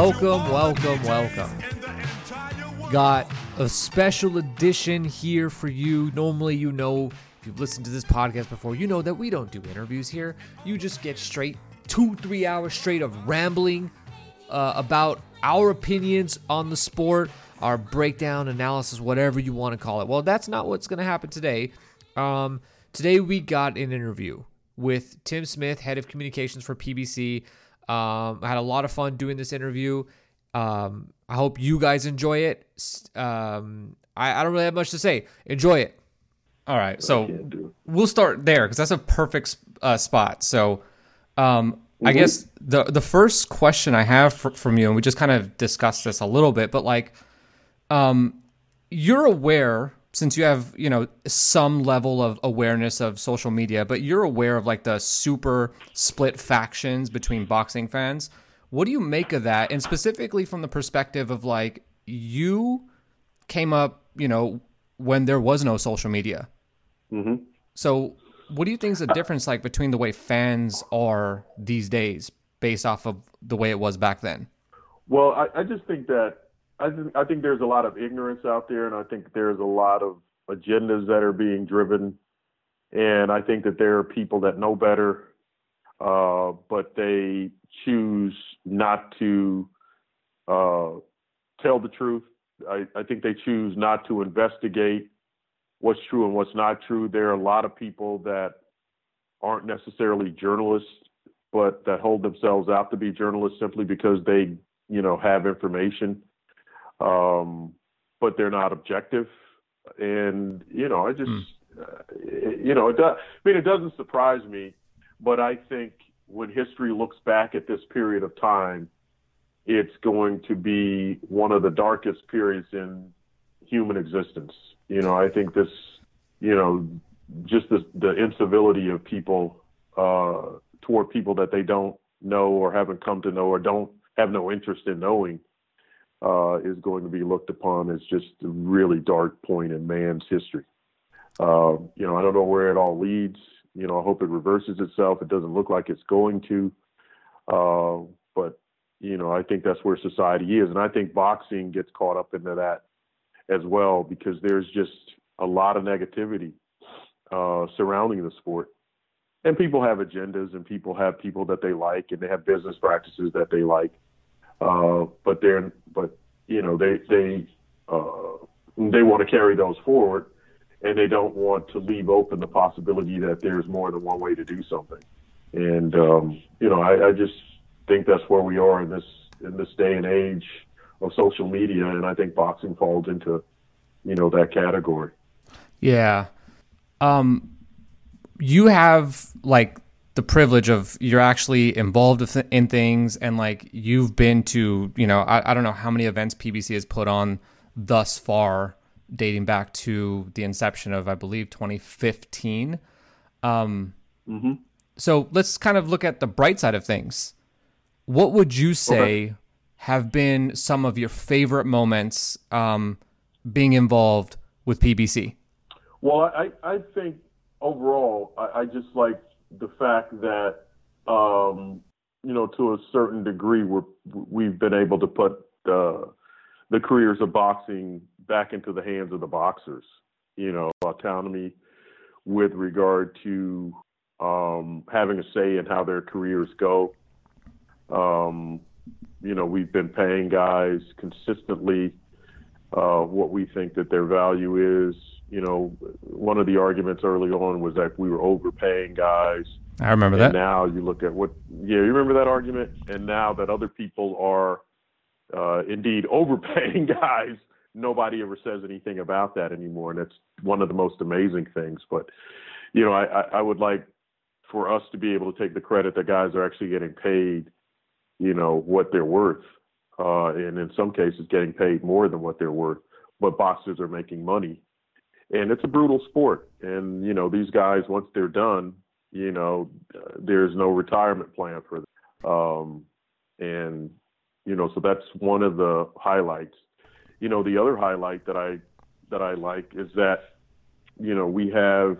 Welcome, welcome, welcome. Got a special edition here for you. Normally, you know, if you've listened to this podcast before, you know that we don't do interviews here. You just get straight two, three hours straight of rambling uh, about our opinions on the sport, our breakdown, analysis, whatever you want to call it. Well, that's not what's going to happen today. Um, today, we got an interview with Tim Smith, head of communications for PBC. Um, I had a lot of fun doing this interview. Um, I hope you guys enjoy it. Um, I, I don't really have much to say. Enjoy it. All right, so we'll start there because that's a perfect uh, spot. So, um, mm-hmm. I guess the the first question I have for, from you, and we just kind of discussed this a little bit, but like, um, you're aware since you have you know some level of awareness of social media but you're aware of like the super split factions between boxing fans what do you make of that? And specifically from the perspective of like you came up you know when there was no social media. Mm-hmm. so what do you think is the difference like between the way fans are these days based off of the way it was back then? Well i, I just think that I think I think there's a lot of ignorance out there, and I think there's a lot of agendas that are being driven, and I think that there are people that know better, uh, but they choose not to uh, tell the truth. I, I think they choose not to investigate what's true and what's not true. There are a lot of people that aren't necessarily journalists, but that hold themselves out to be journalists simply because they, you know, have information um, but they're not objective. And you know, I just, mm. uh, you know, it does. I mean, it doesn't surprise me, but I think when history looks back at this period of time, it's going to be one of the darkest periods in human existence. You know, I think this, you know, just the, the incivility of people uh, toward people that they don't know or haven't come to know or don't have no interest in knowing uh, is going to be looked upon as just a really dark point in man's history. Uh, you know, I don't know where it all leads. You know, I hope it reverses itself. It doesn't look like it's going to. Uh, but, you know, I think that's where society is. And I think boxing gets caught up into that as well because there's just a lot of negativity uh, surrounding the sport. And people have agendas and people have people that they like and they have business practices that they like. Uh, but they're but you know they they uh, they want to carry those forward, and they don't want to leave open the possibility that there's more than one way to do something. And um, you know, I, I just think that's where we are in this in this day and age of social media, and I think boxing falls into you know that category. Yeah. Um, you have like the privilege of you're actually involved in things and like you've been to you know I, I don't know how many events pbc has put on thus far dating back to the inception of i believe 2015 um, mm-hmm. so let's kind of look at the bright side of things what would you say okay. have been some of your favorite moments um, being involved with pbc well i, I think overall I, I just like the fact that um, you know to a certain degree we're we've been able to put the the careers of boxing back into the hands of the boxers. You know, autonomy with regard to um, having a say in how their careers go. Um, you know, we've been paying guys consistently uh, what we think that their value is you know, one of the arguments early on was that we were overpaying guys. I remember and that. Now you look at what, yeah, you remember that argument? And now that other people are uh, indeed overpaying guys, nobody ever says anything about that anymore. And that's one of the most amazing things. But, you know, I, I would like for us to be able to take the credit that guys are actually getting paid, you know, what they're worth. Uh, and in some cases, getting paid more than what they're worth. But boxers are making money and it's a brutal sport. And you know, these guys once they're done, you know, there's no retirement plan for them. Um, and you know, so that's one of the highlights. You know, the other highlight that I that I like is that you know we have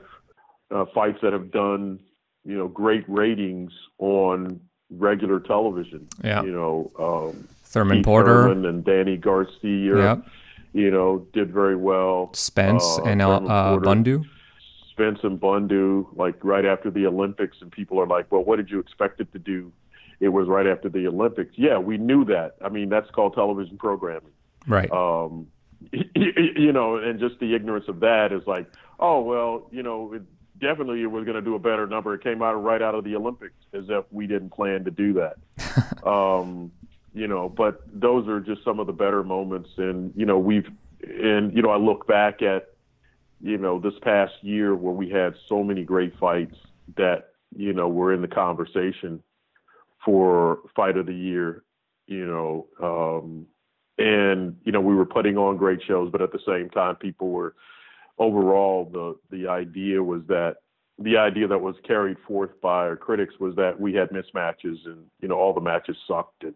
uh, fights that have done you know great ratings on regular television. Yeah. You know, um, Thurman Keith Porter. Thurman and Danny Garcia. Yep. You know, did very well. Spence Uh, and uh, uh, Bundu. Spence and Bundu, like right after the Olympics, and people are like, "Well, what did you expect it to do?" It was right after the Olympics. Yeah, we knew that. I mean, that's called television programming. Right. Um, you know, and just the ignorance of that is like, oh well, you know, it, definitely it was going to do a better number. It came out right out of the Olympics, as if we didn't plan to do that. um, you know, but those are just some of the better moments, and you know, we've and you know, I look back at you know this past year where we had so many great fights that you know were in the conversation for fight of the year. You know, um, and you know we were putting on great shows, but at the same time, people were overall the the idea was that the idea that was carried forth by our critics was that we had mismatches and you know all the matches sucked and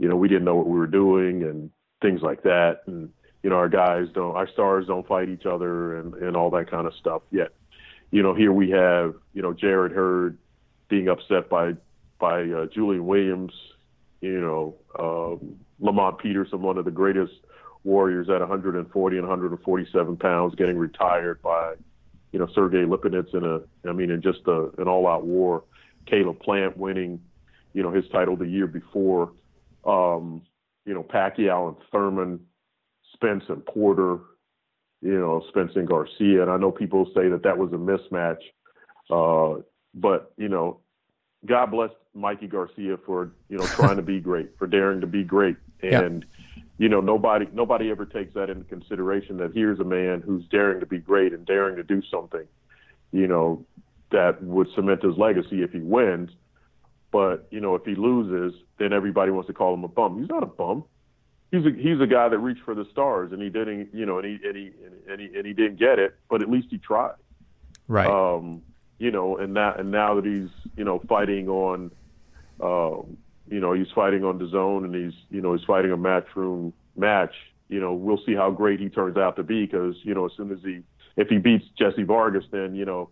you know we didn't know what we were doing and things like that. And you know our guys don't our stars don't fight each other and and all that kind of stuff yet. You know here we have you know Jarrett Hurd being upset by by uh, Julian Williams you know um, Lamont Peterson one of the greatest warriors at 140 and 147 pounds getting retired by you know Sergey Lipinets in a I mean in just a, an all-out war. Caleb Plant winning you know his title the year before um, you know Pacquiao and Thurman Spence and Porter you know Spence and Garcia. And I know people say that that was a mismatch uh, but you know God bless Mikey Garcia for you know trying to be great for daring to be great. Yeah. and you know nobody nobody ever takes that into consideration that here's a man who's daring to be great and daring to do something you know that would cement his legacy if he wins but you know if he loses then everybody wants to call him a bum he's not a bum he's a he's a guy that reached for the stars and he didn't you know and he and he and he, and he didn't get it but at least he tried right. um, you know, and now and now that he's you know fighting on, um, you know, he's fighting on DAZN and he's you know he's fighting a matchroom match. You know, we'll see how great he turns out to be because you know as soon as he if he beats Jesse Vargas, then you know,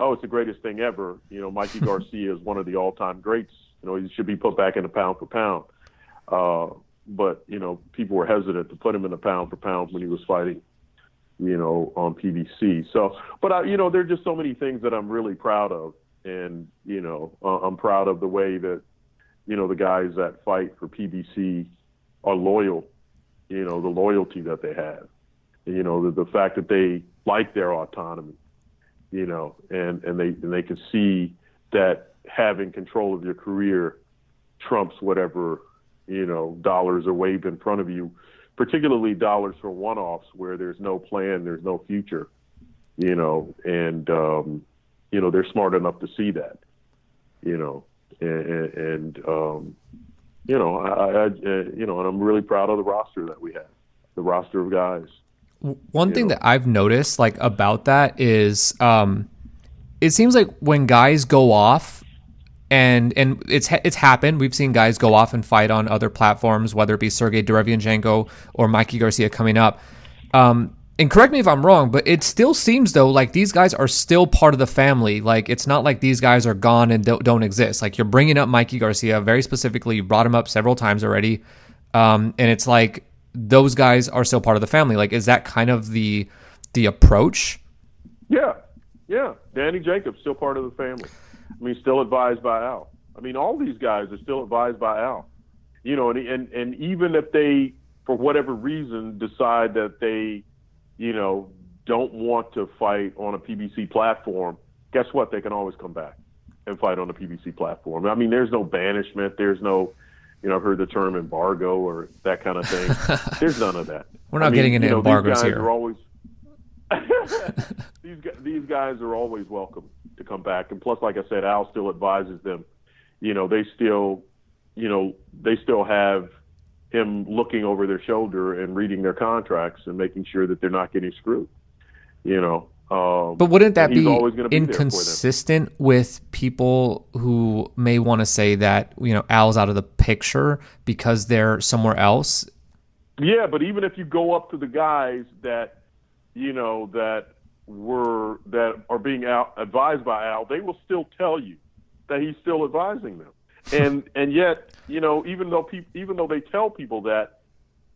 oh, it's the greatest thing ever. You know, Mikey Garcia is one of the all-time greats. You know, he should be put back in the pound for pound. Uh, but you know, people were hesitant to put him in the pound for pound when he was fighting you know, on PBC. So, but I, you know, there are just so many things that I'm really proud of, and you know, uh, I'm proud of the way that, you know, the guys that fight for PBC are loyal. You know, the loyalty that they have. You know, the, the fact that they like their autonomy. You know, and and they and they can see that having control of your career trumps whatever you know dollars are waved in front of you particularly dollars for one-offs where there's no plan, there's no future, you know, and um, you know they're smart enough to see that, you know, and, and um, you know, I, I, you know, and I'm really proud of the roster that we have, the roster of guys. One thing that I've noticed like about that is um it seems like when guys go off and and it's it's happened. We've seen guys go off and fight on other platforms, whether it be Sergey Derevyanchenko or Mikey Garcia coming up. Um, and correct me if I'm wrong, but it still seems though like these guys are still part of the family. Like it's not like these guys are gone and don't, don't exist. Like you're bringing up Mikey Garcia very specifically. You brought him up several times already, um, and it's like those guys are still part of the family. Like is that kind of the the approach? Yeah, yeah. Danny Jacobs still part of the family. I mean, still advised by Al. I mean, all these guys are still advised by Al. You know, and and and even if they, for whatever reason, decide that they, you know, don't want to fight on a PBC platform, guess what? They can always come back and fight on the PBC platform. I mean, there's no banishment. There's no, you know, I've heard the term embargo or that kind of thing. there's none of that. We're not I mean, getting into you know, embargoes these guys here. Are always these these guys are always welcome to come back, and plus, like I said, Al still advises them. You know, they still, you know, they still have him looking over their shoulder and reading their contracts and making sure that they're not getting screwed. You know, um, But wouldn't that be be there for them. inconsistent with people who may want to say that you know Al's out of the picture because they're somewhere else? Yeah, but even if you go up to the guys that you know that were that are being out, advised by Al, they will still tell you that he's still advising them. and and yet, you know, even though people, even though they tell people that,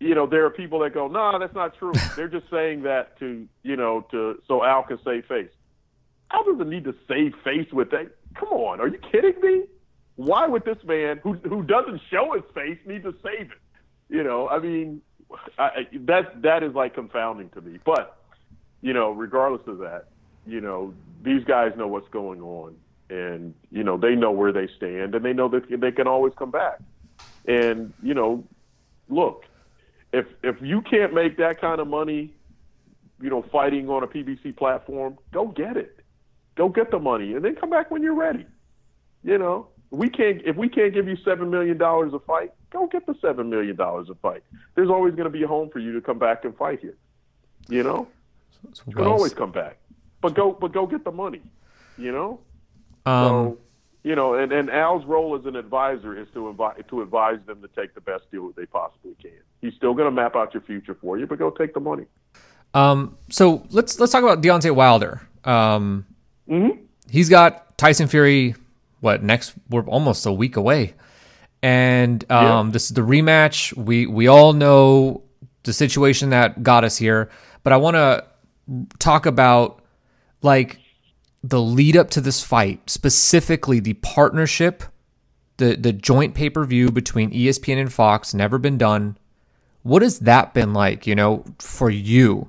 you know, there are people that go, "No, nah, that's not true." They're just saying that to, you know, to so Al can save face. Al doesn't need to save face with that. Come on, are you kidding me? Why would this man who who doesn't show his face need to save it? You know, I mean, I, that that is like confounding to me. But you know, regardless of that, you know, these guys know what's going on, and you know they know where they stand, and they know that they can always come back. And you know, look, if if you can't make that kind of money, you know, fighting on a PBC platform, go get it. Go get the money, and then come back when you're ready. You know, we can't if we can't give you seven million dollars a fight, go get the seven million dollars a fight. There's always going to be a home for you to come back and fight here. You know, you can always come back, but go but go get the money. You know, um, so you know, and, and Al's role as an advisor is to invite to advise them to take the best deal that they possibly can. He's still going to map out your future for you, but go take the money. Um, so let's let's talk about Deontay Wilder. Um, mm-hmm. he's got Tyson Fury what next? We're almost a week away, and um, yeah. this is the rematch. We we all know the situation that got us here, but I want to talk about like the lead up to this fight, specifically the partnership, the the joint pay per view between ESPN and Fox, never been done. What has that been like? You know, for you,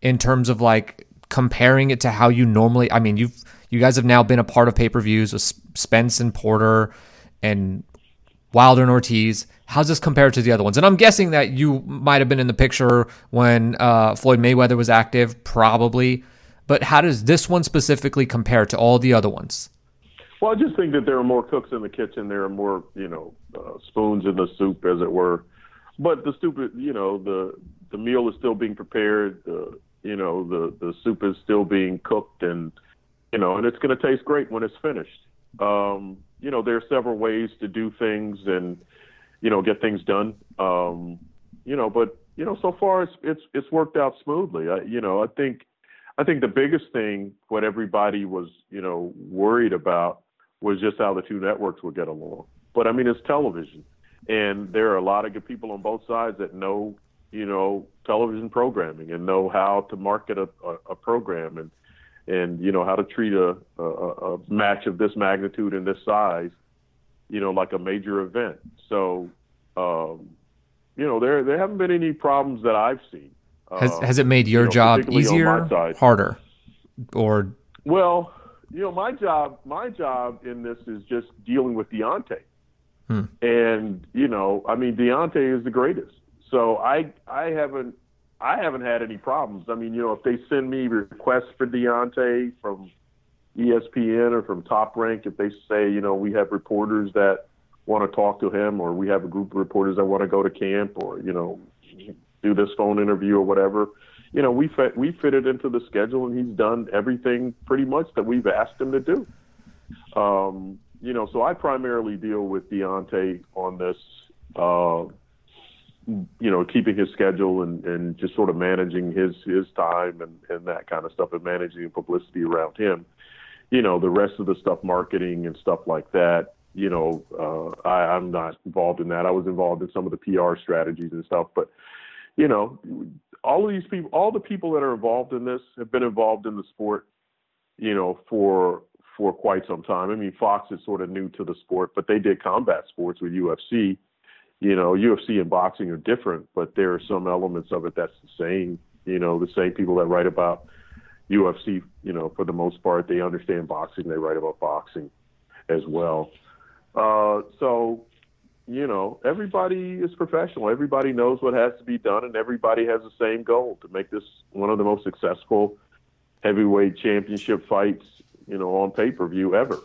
in terms of like comparing it to how you normally. I mean, you've you guys have now been a part of pay per views with Spence and Porter and Wilder and Ortiz. How's this compared to the other ones? And I'm guessing that you might have been in the picture when uh, Floyd Mayweather was active, probably. But how does this one specifically compare to all the other ones? Well, I just think that there are more cooks in the kitchen. There are more, you know, uh, spoons in the soup, as it were. But the stupid, you know, the the meal is still being prepared. The you know, the the soup is still being cooked, and you know, and it's going to taste great when it's finished. Um, you know, there are several ways to do things and, you know, get things done. Um, you know, but you know, so far it's it's it's worked out smoothly. I, you know, I think I think the biggest thing what everybody was, you know, worried about was just how the two networks would get along. But I mean, it's television, and there are a lot of good people on both sides that know, you know, television programming and know how to market a, a, a program and and you know how to treat a, a, a match of this magnitude and this size, you know, like a major event. So, um, you know, there there haven't been any problems that I've seen. Has uh, has it made your you know, job easier, harder, or? Well, you know, my job my job in this is just dealing with Deontay, hmm. and you know, I mean, Deontay is the greatest. So I I haven't I haven't had any problems. I mean, you know, if they send me requests for Deontay from ESPN or from Top Rank, if they say, you know, we have reporters that want to talk to him, or we have a group of reporters that want to go to camp, or you know, do this phone interview or whatever, you know, we fit we into the schedule, and he's done everything pretty much that we've asked him to do. Um, you know, so I primarily deal with Deontay on this. Uh, you know, keeping his schedule and, and just sort of managing his his time and, and that kind of stuff and managing publicity around him. You know, the rest of the stuff, marketing and stuff like that, you know, uh, I, I'm not involved in that. I was involved in some of the PR strategies and stuff, but you know, all of these people, all the people that are involved in this have been involved in the sport, you know, for for quite some time. I mean, Fox is sort of new to the sport, but they did combat sports with UFC you know, UFC and boxing are different, but there are some elements of it that's the same. You know, the same people that write about UFC, you know, for the most part, they understand boxing. They write about boxing as well. Uh, so, you know, everybody is professional. Everybody knows what has to be done, and everybody has the same goal to make this one of the most successful heavyweight championship fights, you know, on pay per view ever.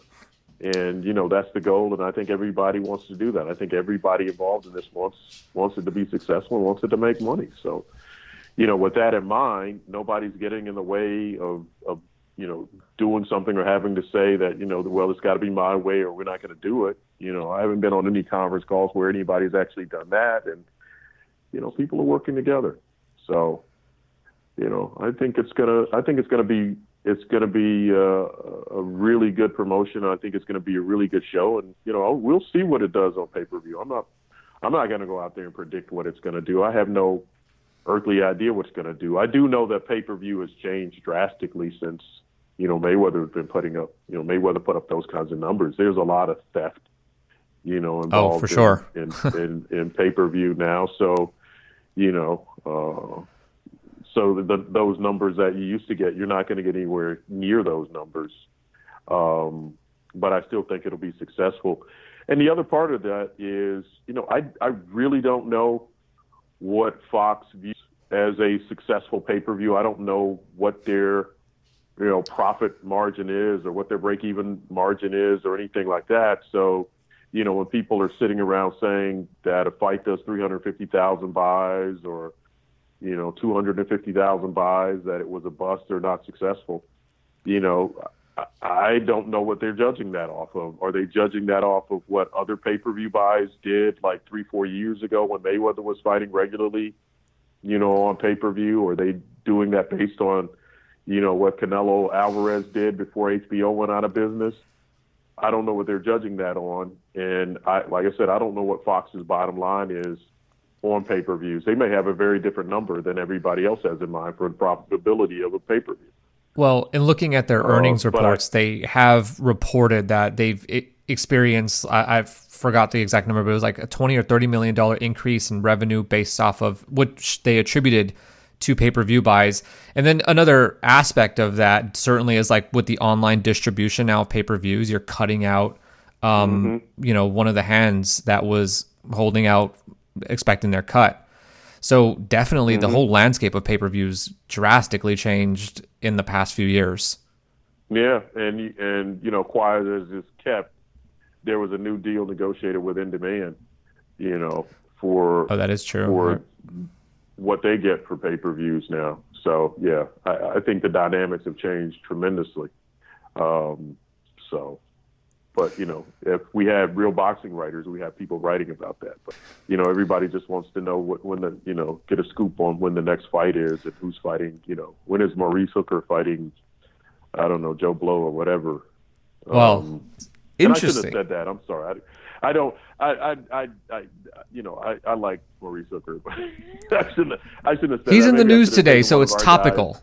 And you know that's the goal and i think everybody wants to do that. I think everybody involved in this wants wants it to be successful and wants it to make money. So you know with that in mind nobody's getting in the way of of you know doing something or having to say that you know well it's got to be my way or we're not going to do it you know i haven't been on any conference calls where anybody's actually done that and you know people are working together so you know i think it's going to i think it's to be it's to be a, a really good promotion. I think it's going to be a really good show, and you know we'll see what it does on pay per view. I'm not I'm not going to go out there and predict what it's going to do. I have no earthly idea what it's going to do. I do know that pay per view has changed drastically since you know Mayweather has been putting up you know Mayweather put up those kinds of numbers. There's a lot of theft, you know, involved oh for sure in in, in, in pay per view now. So you know. Uh, so the, the, those numbers that you used to get, you're not going to get anywhere near those numbers. Um, but I still think it'll be successful. And the other part of that is, you know, I I really don't know what Fox views as a successful pay per view. I don't know what their you know profit margin is or what their break even margin is or anything like that. So, you know, when people are sitting around saying that a fight does 350,000 buys or you know 250,000 buys that it was a bust or not successful, you know, I don't know what they're judging that off of. Are they judging that off of what other pay per view buys did like three, four years ago when Mayweather was fighting regularly, you know, on pay per view? Or are they doing that based on, you know, what Canelo Alvarez did before HBO went out of business? I don't know what they're judging that on. And I, like I said, I don't know what Fox's bottom line is on pay per views. They may have a very different number than everybody else has in mind for the profitability of a pay per view. Well, in looking at their uh, earnings uh, reports, I, they have reported that they've experienced. I, I, forgot the exact number, but it was like a twenty or thirty million dollar increase in revenue based off of which they attributed to pay per view buys. And then another aspect of that certainly is like with the online distribution now of pay per views, you're cutting out, um, mm-hmm. you know, one of the hands that was holding out, expecting their cut. So definitely mm-hmm. the whole landscape of pay per views drastically changed in the past few years. Yeah, and and you know, quiet as it's kept, there was a new deal negotiated with In Demand, you know, for oh that is true for yeah. what they get for pay per views now. So yeah, I, I, think the dynamics have changed tremendously. Um, so but you know, if we had real boxing writers, we have people writing about that. But you know, everybody just wants to know what when the you know get a scoop on when the next fight is and who's fighting. You know, when is Maurice Hooker fighting? I don't know Joe Blow or whatever. Well, um, interesting. I should have said that. I'm sorry. I, I don't. I, I, I, you know, I, I like Maurice Hooker, but I shouldn't. I shouldn't have said. He's that. in Maybe the news today, so it's topical.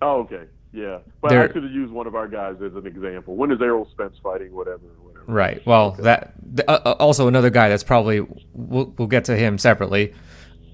Oh, okay. Yeah, but I could have used one of our guys as an example. When is Errol Spence fighting? Whatever, whatever. Right. Well, okay. that uh, uh, also another guy that's probably we'll, we'll get to him separately.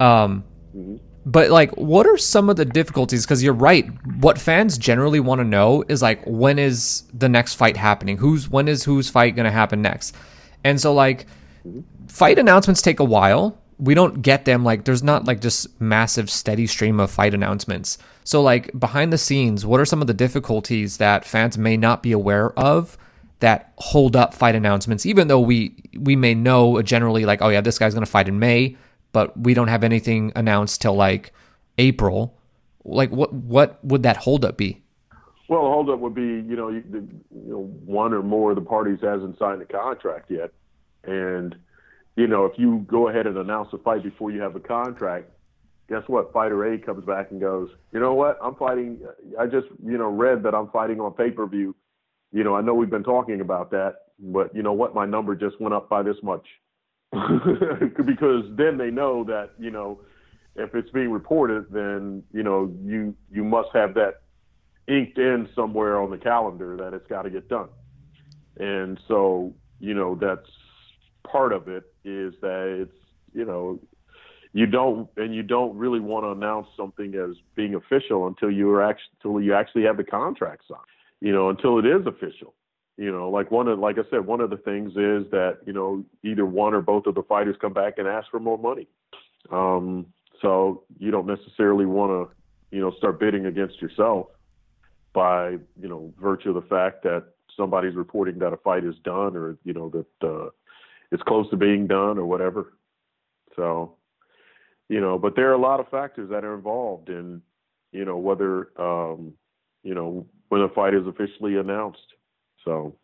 Um, mm-hmm. But like, what are some of the difficulties? Because you're right. What fans generally want to know is like, when is the next fight happening? Who's when is whose fight going to happen next? And so like, mm-hmm. fight announcements take a while we don't get them like there's not like just massive steady stream of fight announcements. So like behind the scenes, what are some of the difficulties that fans may not be aware of that hold up fight announcements even though we we may know generally like oh yeah, this guy's going to fight in May, but we don't have anything announced till like April. Like what what would that hold up be? Well, the holdup would be, you know, you, you know, one or more of the parties hasn't signed a contract yet, and you know, if you go ahead and announce a fight before you have a contract, guess what? Fighter A comes back and goes, you know what? I'm fighting. I just, you know, read that I'm fighting on pay per view. You know, I know we've been talking about that, but you know what? My number just went up by this much. because then they know that, you know, if it's being reported, then, you know, you, you must have that inked in somewhere on the calendar that it's got to get done. And so, you know, that's part of it is that it's you know you don't and you don't really want to announce something as being official until you are actually until you actually have the contract signed you know until it is official. You know like one of like i said one of the things is that you know either one or both of the fighters come back and ask for more money. Um so you don't necessarily want to you know start bidding against yourself by you know virtue of the fact that somebody's reporting that a fight is done or you know that uh it's close to being done or whatever. So, you know, but there are a lot of factors that are involved in, you know, whether, um, you know, when a fight is officially announced. So,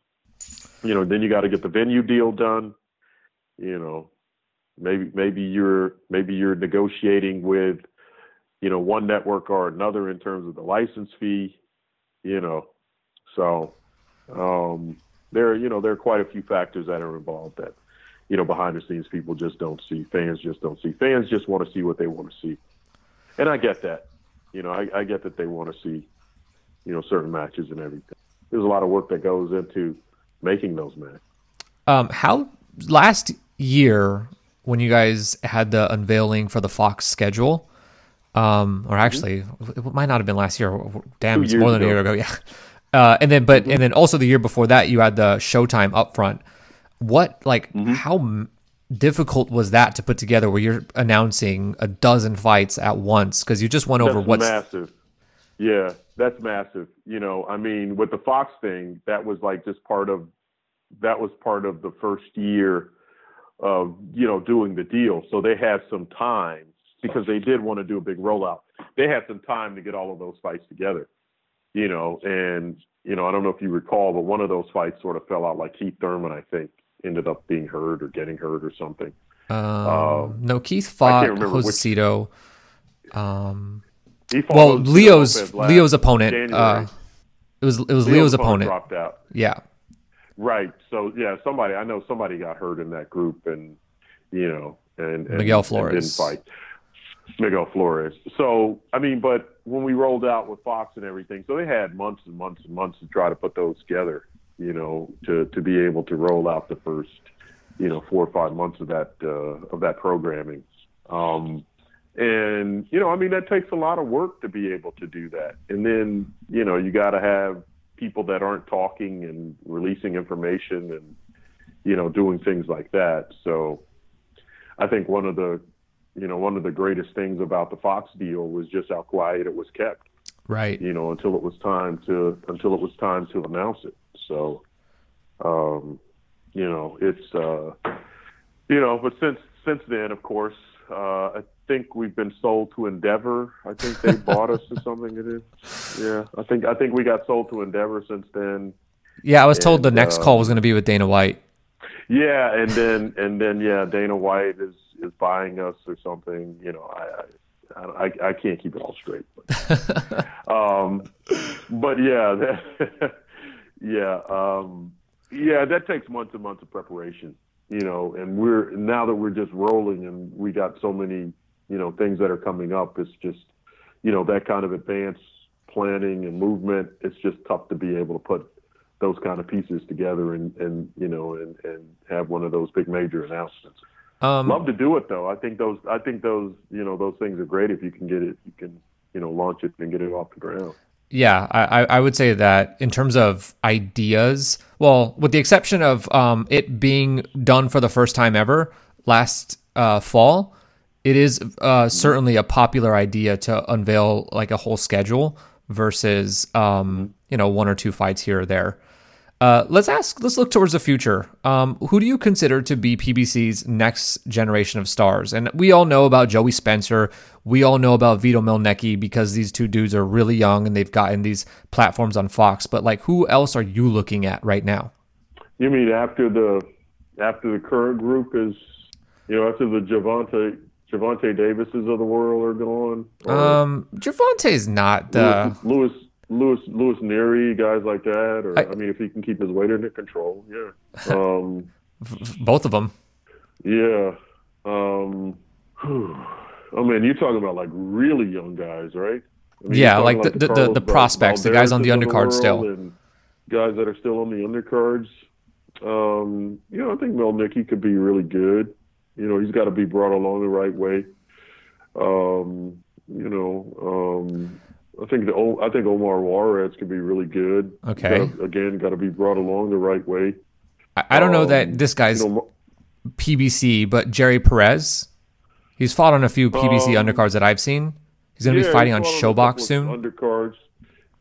you know, then you got to get the venue deal done. You know, maybe maybe you're maybe you're negotiating with, you know, one network or another in terms of the license fee. you know. So um, there, you know, there are quite a few factors that are involved that, you know, behind the scenes people just don't see. Fans just don't see. Fans just want to see what they want to see, and I get that. You know, I, I get that they want to see, you know, certain matches and everything. There's a lot of work that goes into making those matches. Um, how last year when you guys had the unveiling for the Fox schedule, um, or actually, it might not have been last year. Damn, Two it's more than a year ago. Yeah. Uh, and then, but and then also the year before that, you had the Showtime upfront. What like mm-hmm. how difficult was that to put together? Where you're announcing a dozen fights at once because you just went over That's what's massive. Yeah, that's massive. You know, I mean, with the Fox thing, that was like just part of that was part of the first year of you know doing the deal. So they had some time because they did want to do a big rollout. They had some time to get all of those fights together. You know, and you know, I don't know if you recall, but one of those fights sort of fell out. Like Keith Thurman, I think, ended up being hurt or getting hurt or something. um, no Keith fought which- Josesito. Um, He fought well, Leo's Leo's opponent. Uh, it was it was Leo's, opponent. dropped out. Yeah. Right. So yeah, somebody I know somebody got hurt in that group, and you know, and, and Miguel and Flores. didn't fight. Miguel Flores. So I mean, but when we rolled out with Fox and everything, so they had months and months and months to try to put those together. You know, to to be able to roll out the first, you know, four or five months of that uh, of that programming. Um, and you know, I mean, that takes a lot of work to be able to do that. And then you know, you got to have people that aren't talking and releasing information and you know doing things like that. So I think one of the you know one of the greatest things about the Fox deal was just how quiet it was kept. Right. You know until it was time to until it was time to announce it. So um, you know it's uh, you know but since since then of course uh, I think we've been sold to Endeavor. I think they bought us or something. It is. Yeah, I think I think we got sold to Endeavor since then. Yeah, I was told the next uh, call was going to be with Dana White. Yeah, and then and then yeah, Dana White is is buying us or something. You know, I I I, I can't keep it all straight. But, um, but yeah, that, yeah, um, yeah, that takes months and months of preparation. You know, and we're now that we're just rolling and we got so many you know things that are coming up. It's just you know that kind of advanced planning and movement. It's just tough to be able to put those kind of pieces together and, and you know and, and have one of those big major announcements. Um, Love to do it though. I think those I think those you know those things are great if you can get it you can you know launch it and get it off the ground. Yeah, I, I would say that in terms of ideas, well, with the exception of um, it being done for the first time ever last uh, fall, it is uh, certainly a popular idea to unveil like a whole schedule versus um, you know one or two fights here or there. Uh, let's ask. Let's look towards the future. Um, who do you consider to be PBC's next generation of stars? And we all know about Joey Spencer. We all know about Vito Mielnicki because these two dudes are really young and they've gotten these platforms on Fox. But like, who else are you looking at right now? You mean after the after the current group is you know after the Gervonta Gervonta Davises of the world are gone? Um, Gervonta's not the. Lewis Lewis Luis Nery, guys like that, or I- I, mean, if he can keep his weight under control, yeah, um, both of them. yeah. Um, I mean, you're talking about like really young guys, right? I mean, Yeah, like the- the- the- the prospects, the guys on the undercard still. guys that are still on the undercards. Um, you know, I think Mielnicki could be really good. You know, he's got to be brought along the right way. Um, you know, um, I think the I think Omar Juarez could be really good. Okay. Gotta- again, got to be brought along the right way. I, I don't know Um, that this guy's You know, PBC, but Jerry Perez, he's fought on a few PBC Um, undercards that I've seen. He's going to Yeah, be fighting on ShoBox soon. Undercards.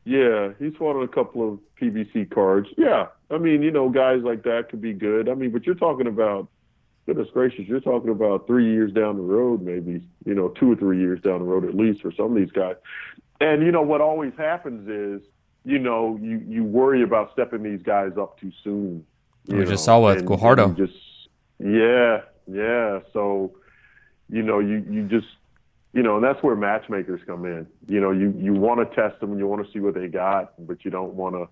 Yeah, he's fought on a couple of PBC cards. Yeah, I mean, you know, guys like that could be good. I mean, but you're talking about, goodness gracious, you're talking about three years down the road, maybe, you know, two or three years down the road at least for some of these guys. And you know what always happens is, you know, you you worry about stepping these guys up too soon. you We just know, saw with Guajardo. Just yeah, yeah. So, you know, you you just you know, and that's where matchmakers come in. You know, you you want to test them and you want to see what they got, but you don't want to,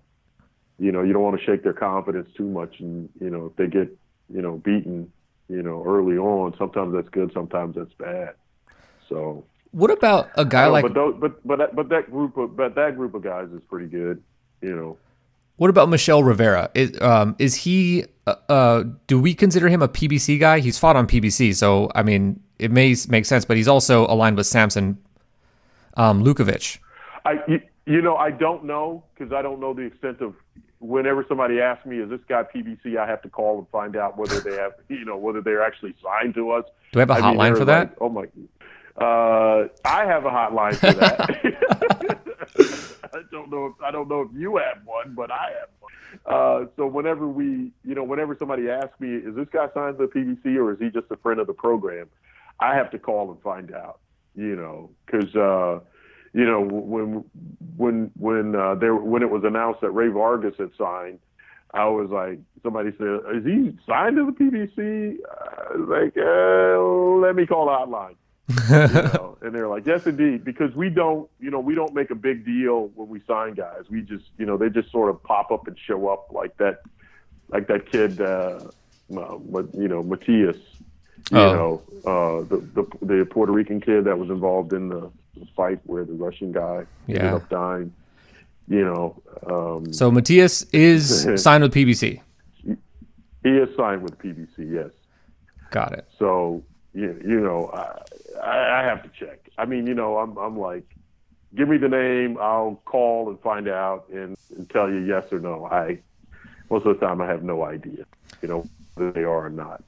you know, you don't want to shake their confidence too much. And you know, if they get you know beaten, you know, early on, sometimes that's good, sometimes that's bad. So. What about a guy like? But those, but but that, but that group of but that group of guys is pretty good. You know. What about Michel Rivera? Is um is he uh, uh do we consider him a PBC guy? He's fought on PBC, so I mean it may make sense, but he's also aligned with Sampson um Lewkowicz. I you, you know I don't know because I don't know the extent of. Whenever somebody asks me, "Is this guy PBC?" I have to call and find out whether they have, you know, whether they're actually signed to us. Do we have a hotline mean, for that? Like, oh my! Uh, I have a hotline for that. I don't know. If, I don't know if you have one, but I have one. Uh, so whenever we, you know, whenever somebody asks me, is this guy signed to the PBC or is he just a friend of the program? I have to call and find out. You know, because uh, you know when when when uh, there when it was announced that Rey Vargas had signed, I was like, somebody said, "Is he signed to the PBC?" I was like, uh, "Let me call the hotline." You know? And they're like, yes, indeed, because we don't, you know, we don't make a big deal when we sign guys. We just, you know, they just sort of pop up and show up like that, like that kid, uh, you know, Matias, you oh. know, uh, the, the the Puerto Rican kid that was involved in the fight where the Russian guy yeah. ended up dying. You know. Um, so Matias is signed with PBC. He is signed with PBC. Yes. Got it. So you, you know, I, I have to check. I mean, you know, I'm I'm like, give me the name, I'll call and find out and, and tell you yes or no. I most of the time I have no idea, you know, whether they are or not.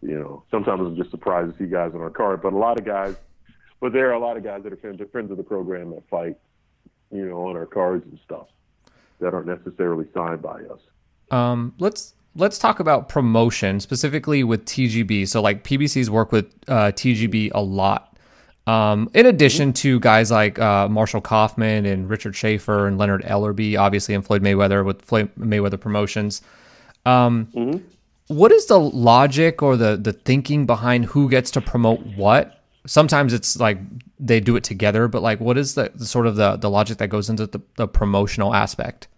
You know, sometimes I'm just surprised to see guys on our card, but a lot of guys, but there are a lot of guys that are friends, friends of the program that fight, you know, on our cards and stuff that aren't necessarily signed by us. Um, let's let's talk about promotion specifically with TGB. So like PBC's work with uh, TGB a lot. Um, in addition to guys like uh, Marshall Kauffman and Richard Schaefer and Leonard Ellerbe, obviously, and Floyd Mayweather with Floyd Mayweather Promotions. Um, mm-hmm. what is the logic or the the thinking behind who gets to promote what? Sometimes it's like they do it together, but like, what is the, the sort of the the logic that goes into the, the promotional aspect?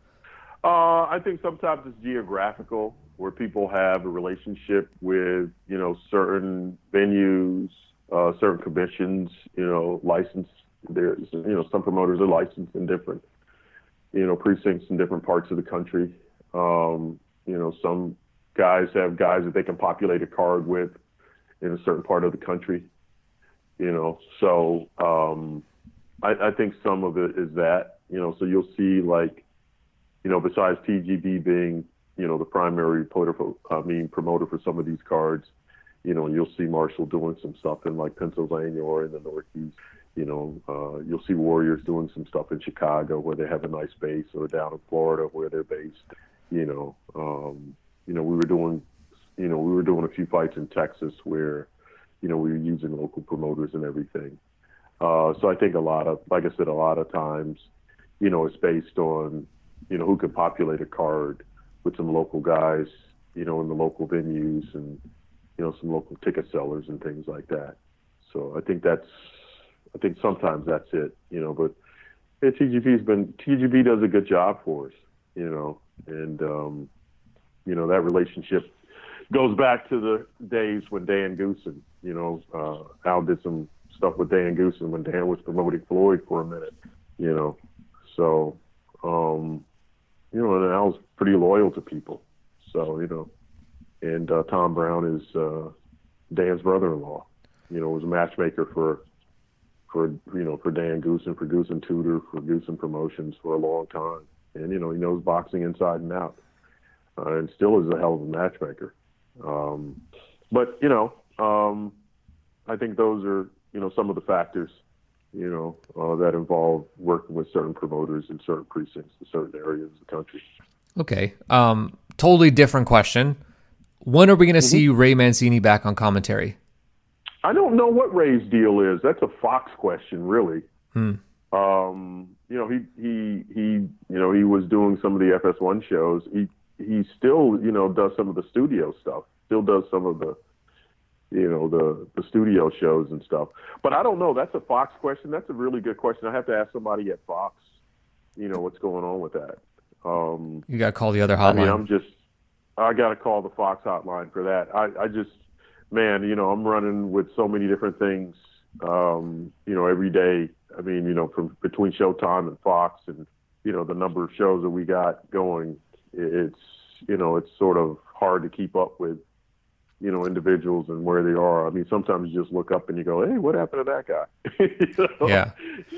Uh, I think sometimes it's geographical, where people have a relationship with you know certain venues, uh, certain commissions, you know, licensed. There's you know some promoters are licensed in different you know precincts in different parts of the country. Um, you know, some guys have guys that they can populate a card with in a certain part of the country. You know, so um, I, I think some of it is that. You know, so you'll see like you know, besides TGB being, you know, the primary promoter for, I mean, promoter for some of these cards, you know, you'll see Marshall doing some stuff in like Pennsylvania or in the Northeast. You know, uh, you'll see Warriors doing some stuff in Chicago where they have a nice base, or down in Florida where they're based. You know, um, you know, we were doing, you know, we were doing a few fights in Texas where, you know, we were using local promoters and everything. Uh, so I think a lot of, like I said, a lot of times, you know, it's based on you know, who could populate a card with some local guys, you know, in the local venues and, you know, some local ticket sellers and things like that. So I think that's, I think sometimes that's it, you know, but yeah, TGB's been, TGB does a good job for us, you know, and, um, you know, that relationship goes back to the days when Dan Goossen, you know, uh, Al did some stuff with Dan Goossen when Dan was promoting Floyd for a minute, you know, so, um, you know, and Al's pretty loyal to people. So, you know, and uh, Tom Brown is uh, Dan's brother-in-law. You know, was a matchmaker for for you know for Dan Goossen, for Goossen Tutor, for Goossen Promotions for a long time, and you know he knows boxing inside and out, uh, and still is a hell of a matchmaker. Um, but you know, um, I think those are you know some of the factors you know, uh, that involve working with certain promoters in certain precincts in certain areas of the country. Okay. Um, totally different question. When are we going to mm-hmm. see Ray Mancini back on commentary? I don't know what Ray's deal is. That's a Fox question, really. Hmm. Um, you know, he he he, you know, he was doing some of the FS1 shows. He he still, you know, does some of the studio stuff. Still does some of the you know the the studio shows and stuff. But I don't know. That's a Fox question. That's a really good question. I have to ask somebody at Fox. You know what's going on with that. Um, you got to call the other hotline. I mean, I'm just I got to call the Fox hotline for that. I, I just man, you know, I'm running with so many different things. Um, you know, every day. I mean, you know, from between Showtime and Fox, and you know the number of shows that we got going, it's you know it's sort of hard to keep up with you know individuals and where they are. I mean, sometimes you just look up and you go, "Hey, what happened to that guy?" you know? Yeah.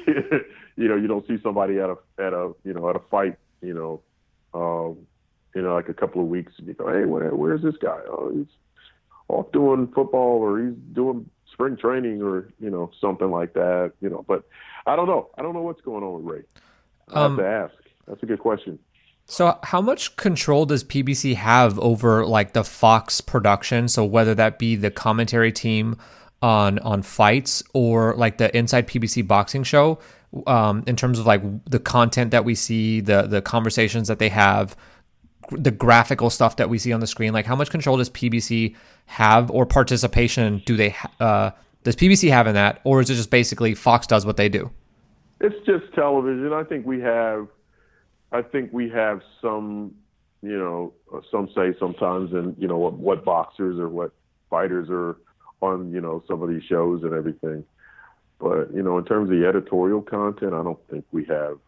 you know, you don't see somebody at a at a you know at a fight, you know, um, you know, like a couple of weeks, and you go, "Hey, where, where's this guy? Oh, he's off doing football, or he's doing spring training, or you know, something like that." You know, but I don't know. I don't know what's going on with Ray. I um, have to ask. That's a good question. So, how much control does PBC have over like the Fox production? So, whether that be the commentary team on on fights or like the Inside PBC boxing show, um, in terms of like the content that we see, the the conversations that they have, the graphical stuff that we see on the screen. Like, how much control does PBC have or participation do they uh, does PBC have in that, or is it just basically Fox does what they do? It's just television. I think we have I think we have some, you know, uh, some say sometimes, and you know what, what boxers or what fighters are on, you know, some of these shows and everything. But you know, in terms of the editorial content, I don't think we have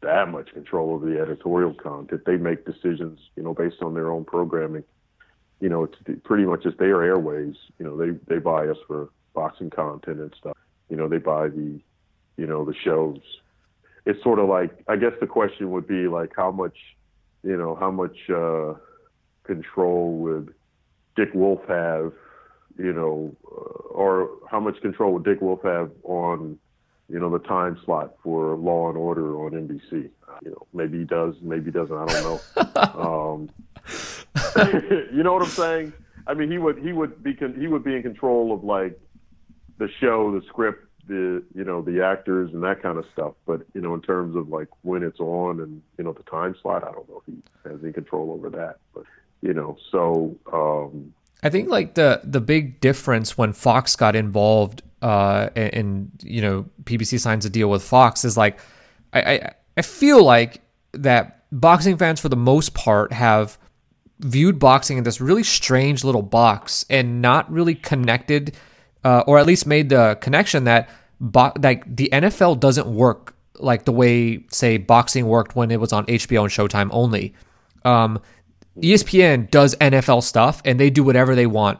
that much control over the editorial content. They make decisions, you know, based on their own programming. You know, it's pretty much just their airways. You know, they they buy us for boxing content and stuff. You know, they buy the, you know, the shows it's sort of like I guess the question would be like how much, you know, how much uh, control would Dick Wolf have, you know, uh, or how much control would Dick Wolf have on, you know, the time slot for Law and Order on NBC? You know, maybe he does, maybe he doesn't. I don't know. um, you know what I'm saying? I mean, he would he would be he would be in control of like the show, the script, the you know the actors and that kind of stuff. But you know, in terms of like when it's on and you know the time slot, I don't know if he has any control over that. But you know, so um, I think like the the big difference when Fox got involved uh, and, and you know PBC signs a deal with Fox is like I, I I feel like that boxing fans for the most part have viewed boxing in this really strange little box and not really connected uh, or at least made the connection that bo- like the NFL doesn't work like the way say boxing worked when it was on HBO and Showtime only. Um, ESPN does NFL stuff and they do whatever they want.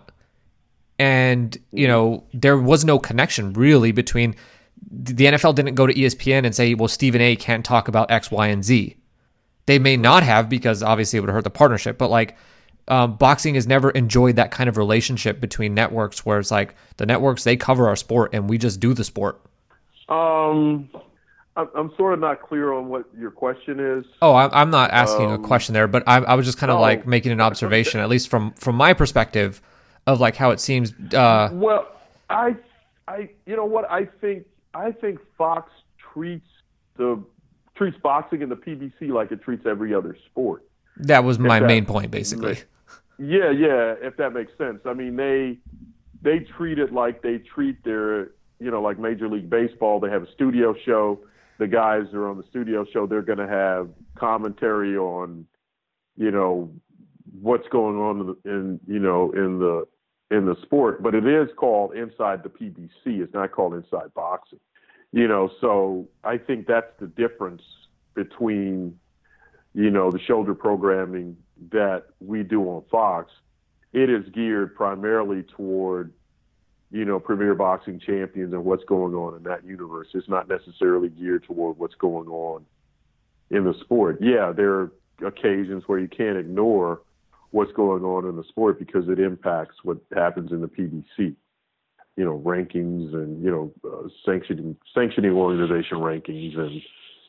And you know there was no connection really between the NFL didn't go to ESPN and say, well, Stephen A. can't talk about X, Y, and Z. They may not have because obviously it would hurt the partnership, but like um, boxing has never enjoyed that kind of relationship between networks where it's like the networks they cover our sport and we just do the sport. Um i'm sort of not clear on what your question is. Oh i'm not asking um, a question there but I, I was just kind of like making an observation at least from from my perspective of like how it seems uh, well i i you know what? I think i think fox treats the treats boxing and the pbc like it treats every other sport. That was my that, main point, basically. Yeah, yeah, if that makes sense. I mean, they they treat it like they treat their, you know, like Major League Baseball. They have a studio show. The guys are on the studio show. They're going to have commentary on, you know, what's going on in, you know, in the in the sport. But it is called Inside the PBC. It's not called Inside Boxing. You know, so I think that's the difference between you know, the shoulder programming that we do on Fox, it is geared primarily toward, you know, premier boxing champions and what's going on in that universe. It's not necessarily geared toward what's going on in the sport. Yeah, there are occasions where you can't ignore what's going on in the sport because it impacts what happens in the PBC. You know, rankings and you know, uh, sanctioning sanctioning organization rankings and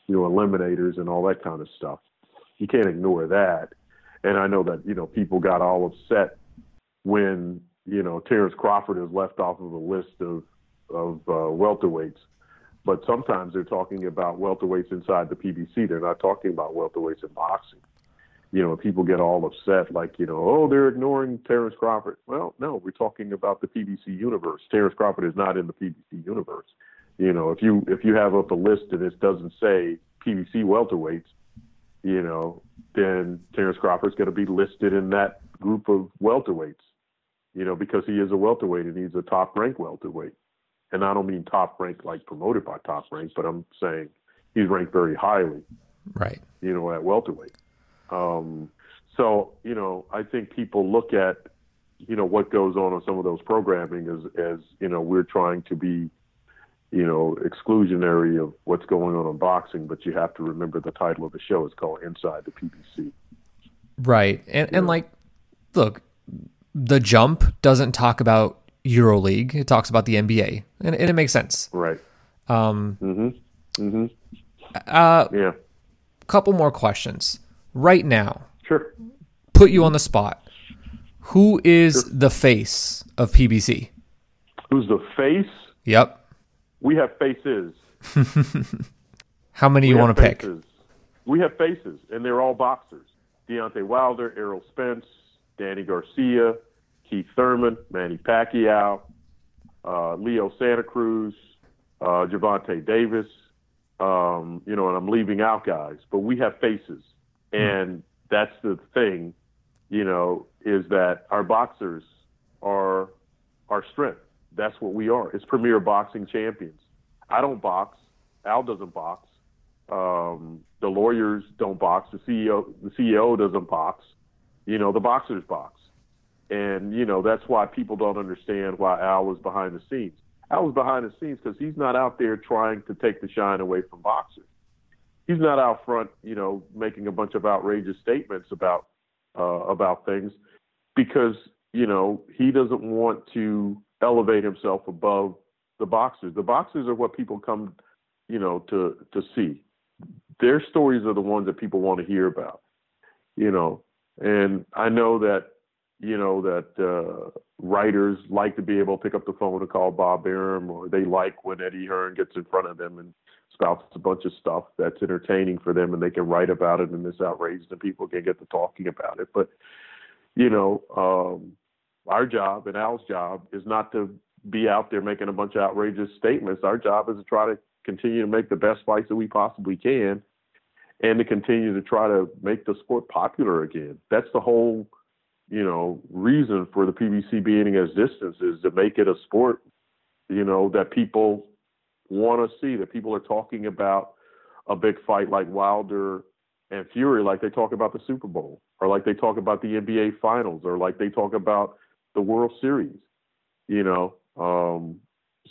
you know, eliminators and all that kind of stuff you can't ignore that. And I know that you know people got all upset when you know Terrence Crawford is left off of a list of of uh, welterweights. But sometimes they're talking about welterweights inside the PBC. They're not talking about welterweights in boxing. you know, people get all upset, like, you know, oh, they're ignoring Terrence Crawford. Well, no, we're talking about the PBC universe. Terrence Crawford is not in the PBC universe. You know, if you if you have up a list and it doesn't say PBC welterweights, you know, then Terrence Crawford's going to be listed in that group of welterweights. You know, because he is a welterweight and he's a top ranked welterweight. And I don't mean top rank like promoted by top rank, but I'm saying he's ranked very highly. Right. You know, at welterweight. Um, so, you know, I think people look at, you know, what goes on on some of those programming as, as you know, we're trying to be, you know, exclusionary of what's going on in boxing, but you have to remember the title of the show is called Inside the PBC. Right. And, and like, look, the jump doesn't talk about EuroLeague. It talks about the NBA, and, and it makes sense. Right. Um, mm-hmm. Mm-hmm. Uh, yeah. Couple more questions right now. Sure. Put you on the spot. Who is sure. the face of PBC? Who's the face? Yep. We have faces. How many we you want to pick? We have faces, and they're all boxers. Deontay Wilder, Errol Spence, Danny Garcia, Keith Thurman, Manny Pacquiao, uh, Leo Santa Cruz, uh, Gervonta Davis. Um, you know, and I'm leaving out guys, but we have faces. Hmm. And that's the thing, you know, is that our boxers are our strength. That's what we are. It's premier boxing champions. I don't box. Al doesn't box. Um, the lawyers don't box. The CEO, the CEO doesn't box. You know, the boxers box. And, you know, that's why people don't understand why Al was behind the scenes. Al was behind the scenes because he's not out there trying to take the shine away from boxers he's not out front, you know, making a bunch of outrageous statements about uh, about things because you know he doesn't want to elevate himself above the boxers. The boxers are what people come, you know, to to see. Their stories are the ones that people want to hear about, you know. And I know that you know that uh, writers like to be able to pick up the phone and call Bob Arum, or they like when Eddie Hearn gets in front of them and spouts a bunch of stuff that's entertaining for them, and they can write about it, and it's outrageous, and people can get to talking about it. But you know, um, our job and Al's job is not to be out there making a bunch of outrageous statements. Our job is to try to continue to make the best fights that we possibly can, and to continue to try to make the sport popular again. That's the whole you know, reason for the PBC being as distance is to make it a sport, you know, that people want to see, that people are talking about a big fight like Wilder and Fury, like they talk about the Super Bowl, or like they talk about the NBA Finals, or like they talk about the World Series, you know. Um,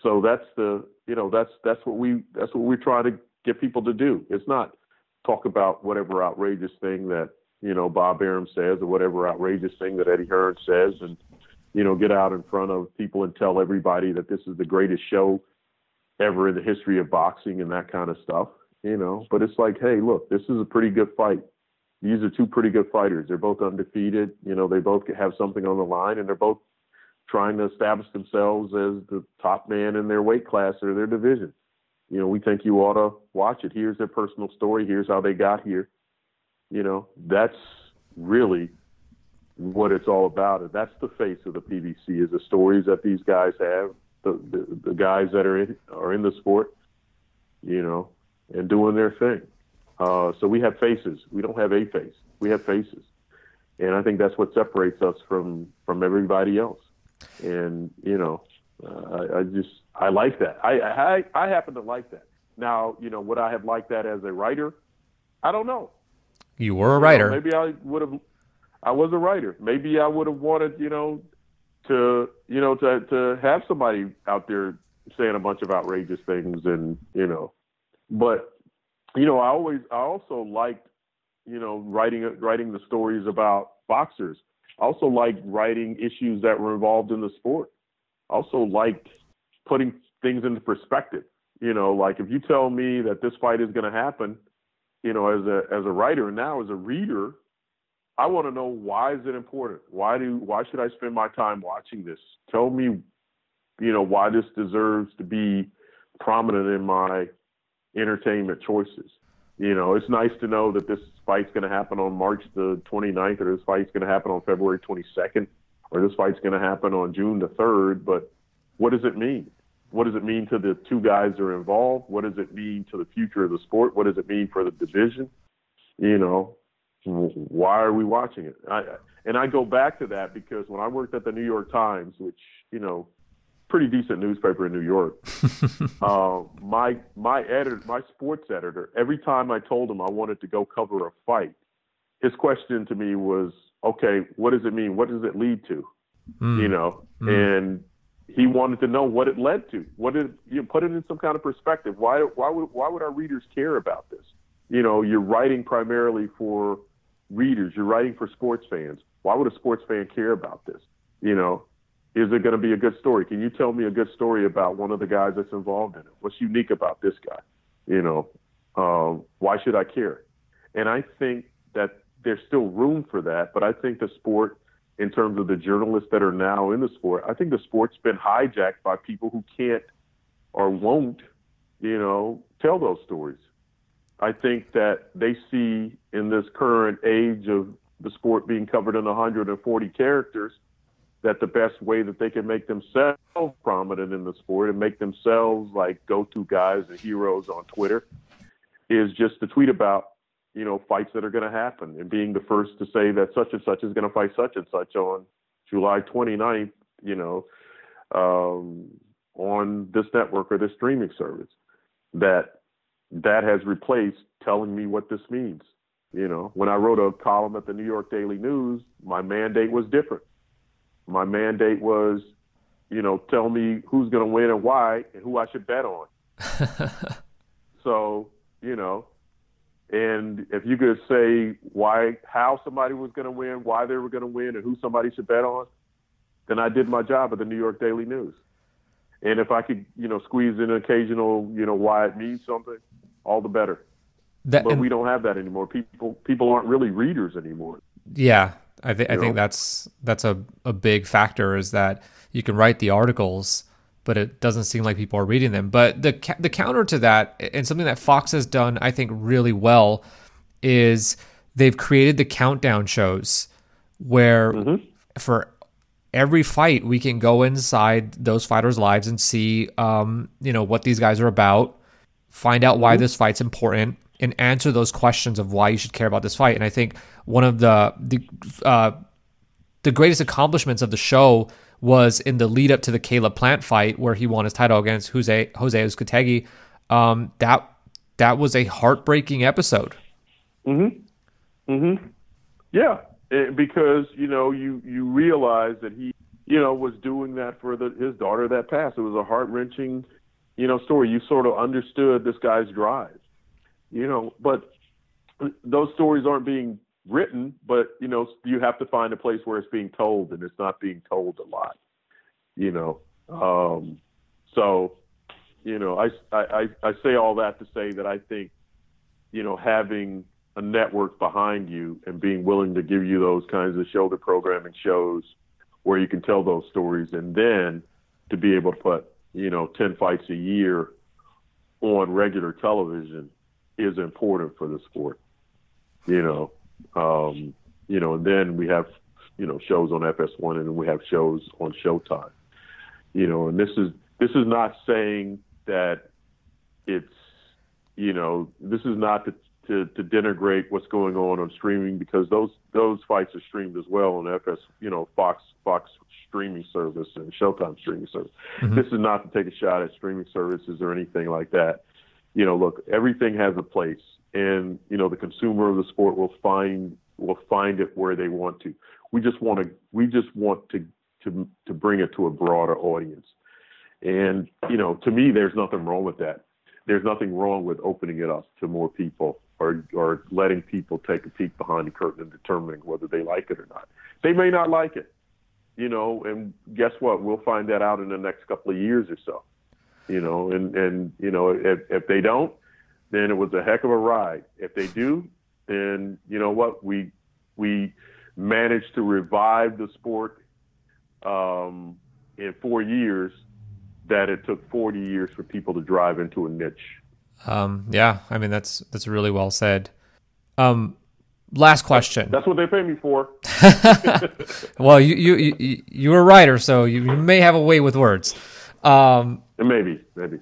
so that's the, you know, that's that's what we that's what we try to get people to do. It's not talk about whatever outrageous thing that you know Bob Arum says, or whatever outrageous thing that Eddie Hearn says, and you know, get out in front of people and tell everybody that this is the greatest show ever in the history of boxing and that kind of stuff, you know. But it's like, hey, look, this is a pretty good fight. These are two pretty good fighters. They're both undefeated. You know, they both have something on the line, and they're both trying to establish themselves as the top man in their weight class or their division. You know, we think you ought to watch it. Here's their personal story. Here's how they got here. You know, that's really what it's all about. And that's the face of the PBC is the stories that these guys have the, the, the guys that are in are in the sport, you know, and doing their thing. Uh, so we have faces. We don't have a face. We have faces, and I think that's what separates us from from everybody else. And you know, uh, I, I just I like that. I, I I happen to like that. Now, you know, would I have liked that as a writer? I don't know. You were a writer. You know, maybe I would have. I was a writer. Maybe I would have wanted, you know, to you know to to have somebody out there saying a bunch of outrageous things and you know but you know i always i also liked you know writing writing the stories about boxers I also liked writing issues that were involved in the sport I also liked putting things into perspective you know like if you tell me that this fight is going to happen you know as a as a writer and now as a reader I want to know why is it important? Why do why should I spend my time watching this? Tell me, you know, why this deserves to be prominent in my entertainment choices. You know, it's nice to know that this fight's going to happen on March the 29th, or this fight's going to happen on February 22nd, or this fight's going to happen on June the 3rd. But what does it mean? What does it mean to the two guys that are involved? What does it mean to the future of the sport? What does it mean for the division? You know, why are we watching it? I, and I go back to that because when I worked at the New York Times, which you know, pretty decent newspaper in New York, uh, my my editor, my sports editor, every time I told him I wanted to go cover a fight, his question to me was, "Okay, what does it mean? What does it lead to?" Mm. You know, mm. and he wanted to know what it led to. What did you know, put it in some kind of perspective? Why why would why would our readers care about this? You know, you're writing primarily for readers. You're writing for sports fans. Why would a sports fan care about this? You know, is it going to be a good story? Can you tell me a good story about one of the guys that's involved in it? What's unique about this guy? You know, um, why should I care? And I think that there's still room for that, but I think the sport, in terms of the journalists that are now in the sport, I think the sport's been hijacked by people who can't or won't, you know, tell those stories. I think that they see in this current age of the sport being covered in 140 characters that the best way that they can make themselves prominent in the sport and make themselves like go-to guys and heroes on Twitter is just to tweet about you know fights that are going to happen and being the first to say that such and such is going to fight such and such on July 29th, you know, um, on this network or this streaming service. That that has replaced telling me what this means. You know, when I wrote a column at the New York Daily News, my mandate was different. My mandate was, you know, tell me who's going to win and why and who I should bet on. so, you know, and if you could say why, how somebody was going to win, why they were going to win, and who somebody should bet on, then I did my job at the New York Daily News. And if I could, you know, squeeze in an occasional, you know, why it means something, all the better. That, but and, we don't have that anymore. People people aren't really readers anymore. Yeah, I, th- I think that's that's a, a big factor is that you can write the articles, but it doesn't seem like people are reading them. But the the counter to that, and something that Fox has done, I think, really well, is they've created the countdown shows where mm-hmm. for every fight we can go inside those fighters' lives and see, um, you know, what these guys are about find out why mm-hmm. this fight's important, and answer those questions of why you should care about this fight. And I think one of the the uh, the greatest accomplishments of the show was in the lead up to the Caleb Plant fight where he won his title against Jose Jose Uzcategui. Um, that that was a heartbreaking episode. Mhm. Mhm. Yeah, it, because you know you you realize that he you know was doing that for the, his daughter that passed. It was a heart wrenching you know, story. You sort of understood this guy's drive, you know, but those stories aren't being written, but you know, you have to find a place where it's being told, and it's not being told a lot, you know. Um, so, you know, I, I I say all that to say that I think, you know, having a network behind you and being willing to give you those kinds of shoulder programming shows where you can tell those stories, and then to be able to put you know, 10 fights a year on regular television is important for the sport, you know. Um, you know, and then we have, you know, shows on FS1 and we have shows on Showtime. You know, and this is this is not saying that it's, you know, this is not to to, to denigrate what's going on on streaming because those those fights are streamed as well on FS, you know, Fox Fox streaming service and Showtime streaming service. Mm-hmm. This is not to take a shot at streaming services or anything like that. You know, look, everything has a place, and you know the consumer of the sport will find will find it where they want to. We just want to we just want to to to bring it to a broader audience. And you know, to me, there's nothing wrong with that. There's nothing wrong with opening it up to more people or or letting people take a peek behind the curtain and determining whether they like it or not. They may not like it, you know, and guess what? We'll find that out in the next couple of years or so. You know, and and you know, if if they don't, then it was a heck of a ride. If they do, then you know what? We we managed to revive the sport um, in four years that it took 40 years for people to drive into a niche Um, yeah, I mean that's that's really well said. Um, last question. That's what they pay me for. well, you you you you're a writer, so you, you may have a way with words. Um, maybe, maybe.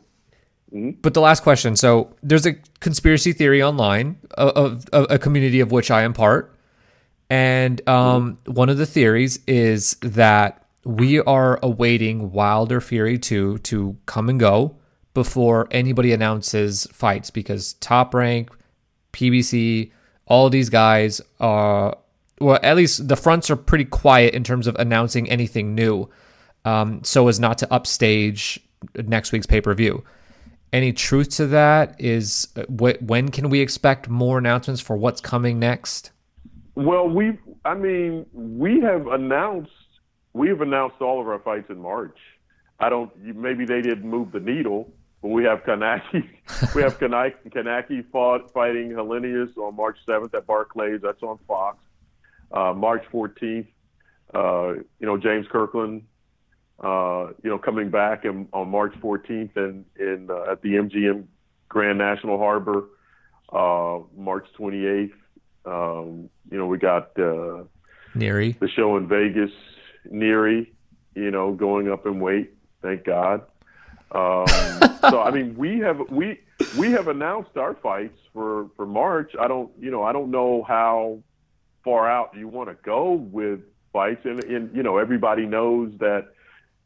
Mm-hmm. But the last question. So there's a conspiracy theory online of, of, of a community of which I am part, and um, mm-hmm. one of the theories is that we are awaiting Wilder Fury 2 to come and go before anybody announces fights because Top Rank, PBC, all these guys are, well, at least the fronts are pretty quiet in terms of announcing anything new um, so as not to upstage next week's pay per view. Any truth to that? Is uh, wh- when can we expect more announcements for what's coming next? Well, we, I mean, we have announced we've announced all of our fights in March. I don't. Maybe they didn't move the needle, but we have Kownacki. we have Kownacki, Kownacki fought fighting Helenius on March 7th at Barclays. That's on Fox. Uh, March 14th, uh, you know James Kirkland, uh, you know coming back in, on March 14th and in, in uh, at the MGM Grand National Harbor. Uh, March 28th, um, you know we got uh, Nery the show in Vegas Nery, you know, going up in weight. Thank God. Um, so I mean, we have we we have announced our fights for for March. I don't you know I don't know how far out you want to go with fights, and, and you know everybody knows that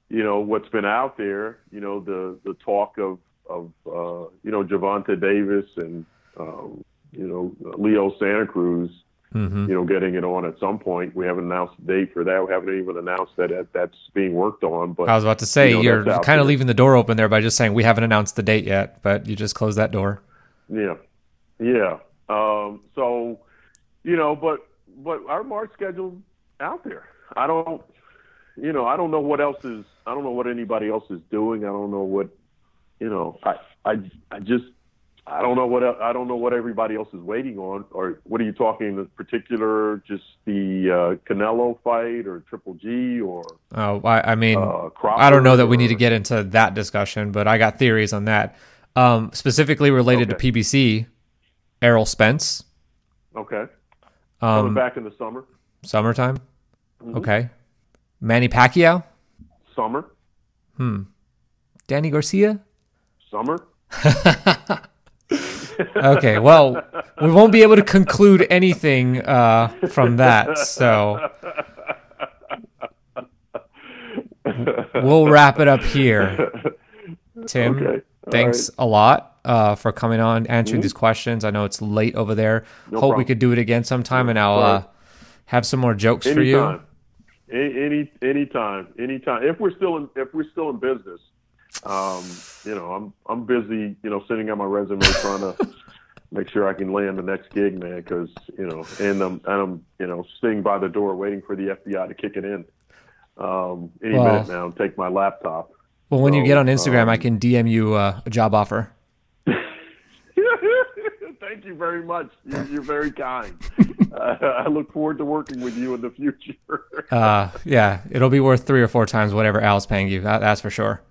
you know what's been out there. You know the the talk of of uh, you know Gervonta Davis and um, you know Leo Santa Cruz mm-hmm. you know, getting it on at some point. We haven't announced a date for that. We haven't even announced that that's being worked on. But I was about to say you know, you're kind of leaving the door open there by just saying we haven't announced the date yet, but you just closed that door. Yeah, yeah. Um, so, you know, but but our March schedule out there. I don't, you know, I don't know what else is. I don't know what anybody else is doing. I don't know what, you know. I I I just I don't know what I don't know what everybody else is waiting on, or what are you talking in particular? Just the uh, Canelo fight, or Triple G, or oh, I, I mean, uh, I don't know that or, we need to get into that discussion, but I got theories on that. Um, specifically related okay. to PBC, Errol Spence. Okay. Um, Coming back in the summer. Summertime. Mm-hmm. Okay. Manny Pacquiao. Summer. Hmm. Danny Garcia. Summer. okay, well, we won't be able to conclude anything uh, from that, so we'll wrap it up here. Tim, okay. thanks right. a lot uh, for coming on, answering mm-hmm. these questions. I know it's late over there. No Hope problem. we could do it again sometime, and I'll uh, have some more jokes anytime. for you. Any any anytime, anytime. If we're still in if we're still in business, um, you know, I'm I'm busy, you know, sitting on my resume trying to make sure I can land the next gig, man. Because you know, and I'm and I'm you know sitting by the door waiting for the FBI to kick it in um, any well, minute now and take my laptop. Well, when so, you get on Instagram, um, I can DM you uh, a job offer. Thank you very much. You're, you're very kind. uh, I look forward to working with you in the future. uh, yeah, it'll be worth three or four times whatever Al's paying you. That, that's for sure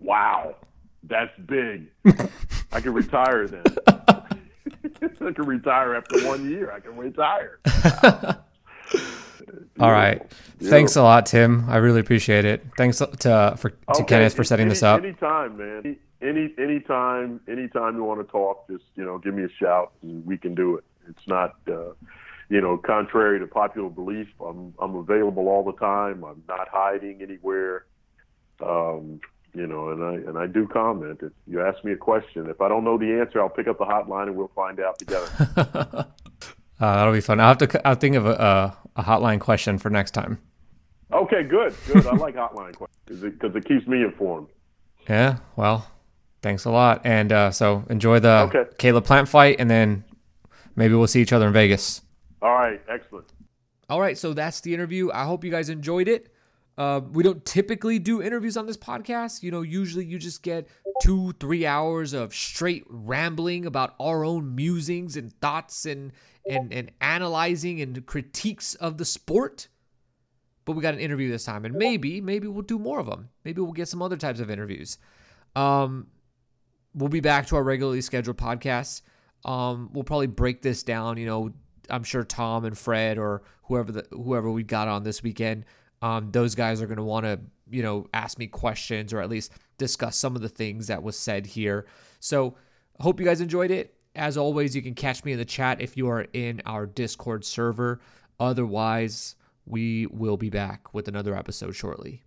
wow, that's big. I can retire then. I can retire after one year. I can retire. All right. Thanks a lot, Tim. I really appreciate it. Thanks to for to okay. Kenneth for setting any, this up. Anytime, man. Any anytime, anytime you want to talk, just you know, give me a shout and we can do it. It's not, uh, you know, contrary to popular belief. I'm I'm available all the time. I'm not hiding anywhere. Um, you know, and I and I do comment. If you ask me a question, if I don't know the answer, I'll pick up the hotline and we'll find out together. uh, that'll be fun. I'll have to. I'll think of a, a, hotline question for next time. Okay, good, good. I like hotline questions because it, it, keeps me informed. Yeah. Well, thanks a lot, and uh, so enjoy the okay. Caleb Plant fight, and then maybe we'll see each other in Vegas. All right. Excellent. All right. So that's the interview. I hope you guys enjoyed it. Uh, we don't typically do interviews on this podcast. You know, usually you just get two, three hours of straight rambling about our own musings and thoughts and and and analyzing and critiques of the sport. But we got an interview this time, and maybe maybe we'll do more of them. Maybe we'll get some other types of interviews. Um, we'll be back to our regularly scheduled podcasts. Um, we'll probably break this down. You know, I'm sure Tom and Fred or whoever the whoever we got on this weekend, um, those guys are going to want to you know ask me questions or at least discuss some of the things that was said here. So hope you guys enjoyed it. As always, you can catch me in the chat if you are in our Discord server. Otherwise, we will be back with another episode shortly.